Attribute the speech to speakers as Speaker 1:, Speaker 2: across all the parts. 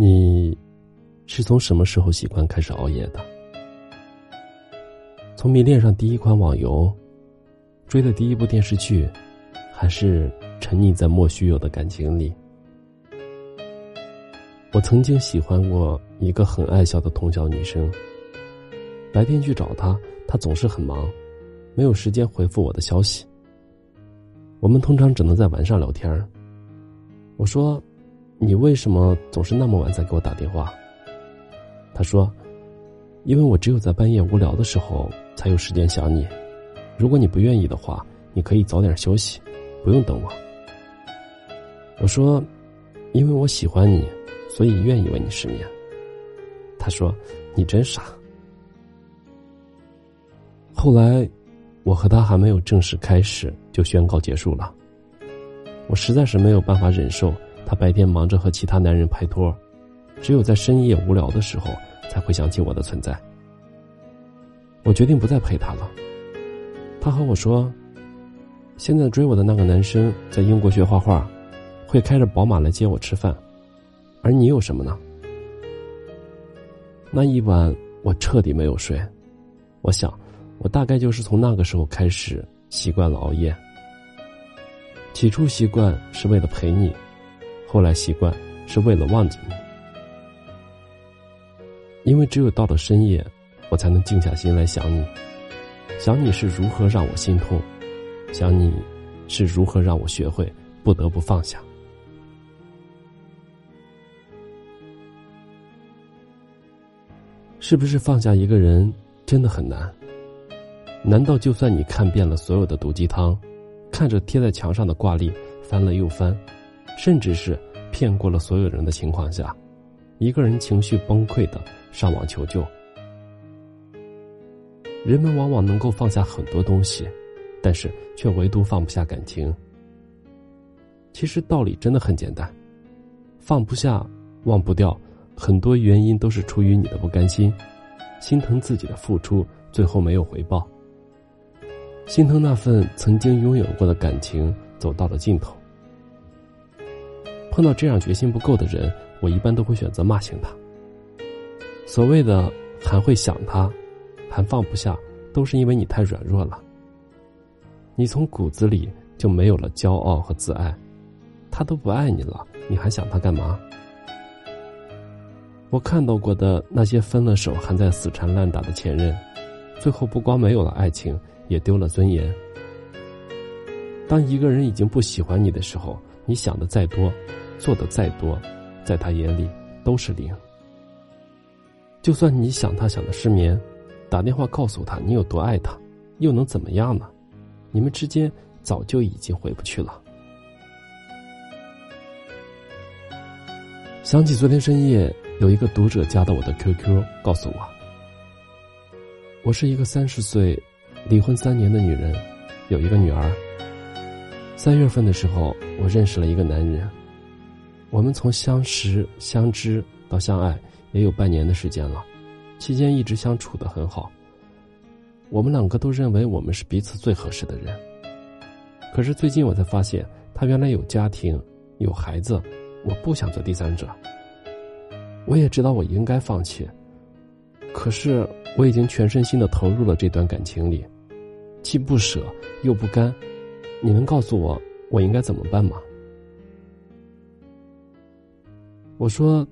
Speaker 1: 你是从什么时候习惯开始熬夜的？从迷恋上第一款网游，追的第一部电视剧，还是沉溺在莫须有的感情里？我曾经喜欢过一个很爱笑的同校女生。白天去找她，她总是很忙，没有时间回复我的消息。我们通常只能在晚上聊天我说。你为什么总是那么晚才给我打电话？他说：“因为我只有在半夜无聊的时候才有时间想你。如果你不愿意的话，你可以早点休息，不用等我。”我说：“因为我喜欢你，所以愿意为你失眠。”他说：“你真傻。”后来，我和他还没有正式开始就宣告结束了。我实在是没有办法忍受。他白天忙着和其他男人拍拖，只有在深夜无聊的时候才会想起我的存在。我决定不再陪他了。他和我说：“现在追我的那个男生在英国学画画，会开着宝马来接我吃饭，而你有什么呢？”那一晚我彻底没有睡，我想，我大概就是从那个时候开始习惯了熬夜。起初习惯是为了陪你。后来习惯是为了忘记你，因为只有到了深夜，我才能静下心来想你，想你是如何让我心痛，想你是如何让我学会不得不放下。是不是放下一个人真的很难？难道就算你看遍了所有的毒鸡汤，看着贴在墙上的挂历翻了又翻？甚至是骗过了所有人的情况下，一个人情绪崩溃的上网求救。人们往往能够放下很多东西，但是却唯独放不下感情。其实道理真的很简单，放不下、忘不掉，很多原因都是出于你的不甘心，心疼自己的付出最后没有回报，心疼那份曾经拥有过的感情走到了尽头。碰到这样决心不够的人，我一般都会选择骂醒他。所谓的还会想他，还放不下，都是因为你太软弱了。你从骨子里就没有了骄傲和自爱，他都不爱你了，你还想他干嘛？我看到过的那些分了手还在死缠烂打的前任，最后不光没有了爱情，也丢了尊严。当一个人已经不喜欢你的时候，你想的再多。做的再多，在他眼里都是零。就算你想他想的失眠，打电话告诉他你有多爱他，又能怎么样呢？你们之间早就已经回不去了。想起昨天深夜有一个读者加到我的 QQ，告诉我，我是一个三十岁、离婚三年的女人，有一个女儿。三月份的时候，我认识了一个男人。我们从相识、相知到相爱，也有半年的时间了，期间一直相处的很好。我们两个都认为我们是彼此最合适的人。可是最近我才发现，他原来有家庭、有孩子，我不想做第三者。我也知道我应该放弃，可是我已经全身心的投入了这段感情里，既不舍又不甘。你能告诉我我应该怎么办吗？我说：“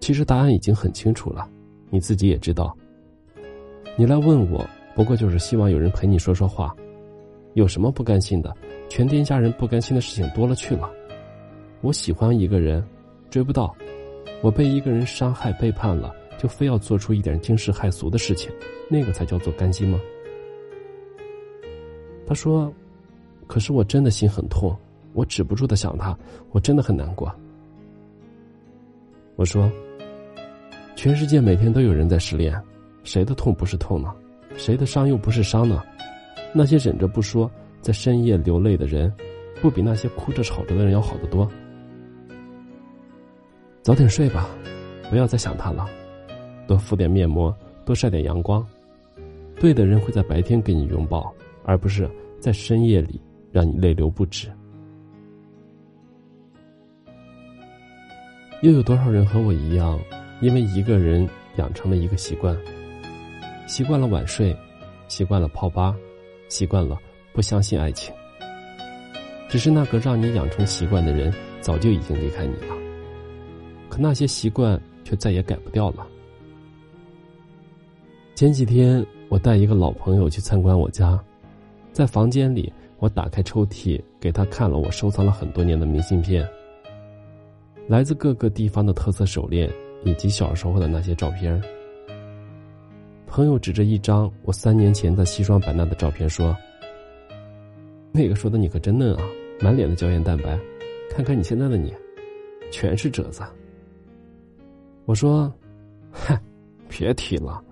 Speaker 1: 其实答案已经很清楚了，你自己也知道。你来问我，不过就是希望有人陪你说说话。有什么不甘心的？全天下人不甘心的事情多了去了。我喜欢一个人，追不到；我被一个人伤害背叛了，就非要做出一点惊世骇俗的事情，那个才叫做甘心吗？”他说：“可是我真的心很痛，我止不住的想他，我真的很难过。”我说：“全世界每天都有人在失恋，谁的痛不是痛呢？谁的伤又不是伤呢？那些忍着不说，在深夜流泪的人，不比那些哭着吵着的人要好得多。早点睡吧，不要再想他了，多敷点面膜，多晒点阳光。对的人会在白天给你拥抱，而不是在深夜里让你泪流不止。”又有多少人和我一样，因为一个人养成了一个习惯，习惯了晚睡，习惯了泡吧，习惯了不相信爱情。只是那个让你养成习惯的人早就已经离开你了，可那些习惯却再也改不掉了。前几天我带一个老朋友去参观我家，在房间里，我打开抽屉给他看了我收藏了很多年的明信片。来自各个地方的特色手链，以及小时候的那些照片。朋友指着一张我三年前在西双版纳的照片说：“那个说的你可真嫩啊，满脸的胶原蛋白。看看你现在的你，全是褶子。”我说：“嗨，别提了，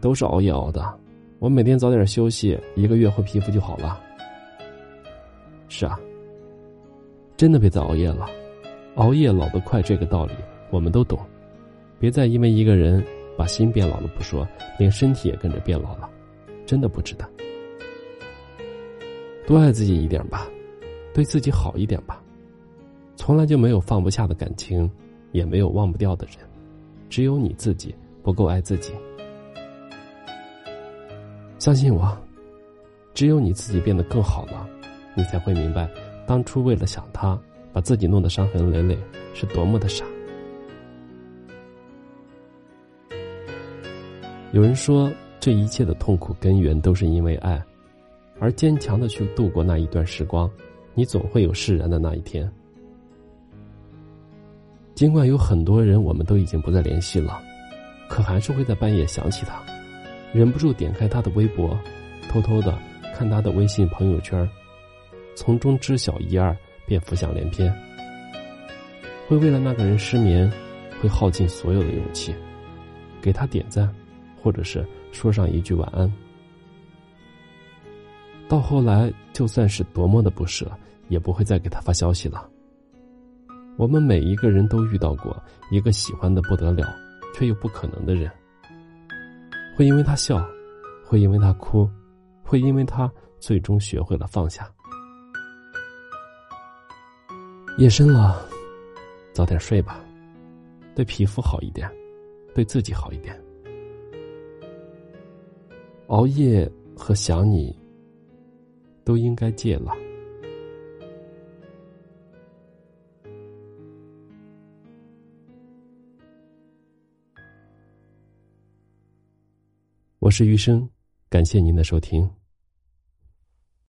Speaker 1: 都是熬夜熬的。我每天早点休息，一个月后皮肤就好了。”是啊，真的别再熬夜了。熬夜老得快，这个道理我们都懂。别再因为一个人把心变老了不说，连身体也跟着变老了，真的不值得。多爱自己一点吧，对自己好一点吧。从来就没有放不下的感情，也没有忘不掉的人，只有你自己不够爱自己。相信我，只有你自己变得更好了，你才会明白，当初为了想他。把自己弄得伤痕累累，是多么的傻。有人说，这一切的痛苦根源都是因为爱，而坚强的去度过那一段时光，你总会有释然的那一天。尽管有很多人我们都已经不再联系了，可还是会在半夜想起他，忍不住点开他的微博，偷偷的看他的微信朋友圈，从中知晓一二。便浮想联翩，会为了那个人失眠，会耗尽所有的勇气，给他点赞，或者是说上一句晚安。到后来，就算是多么的不舍，也不会再给他发消息了。我们每一个人都遇到过一个喜欢的不得了，却又不可能的人，会因为他笑，会因为他哭，会因为他最终学会了放下。夜深了，早点睡吧，对皮肤好一点，对自己好一点。熬夜和想你，都应该戒了。我是余生，感谢您的收听。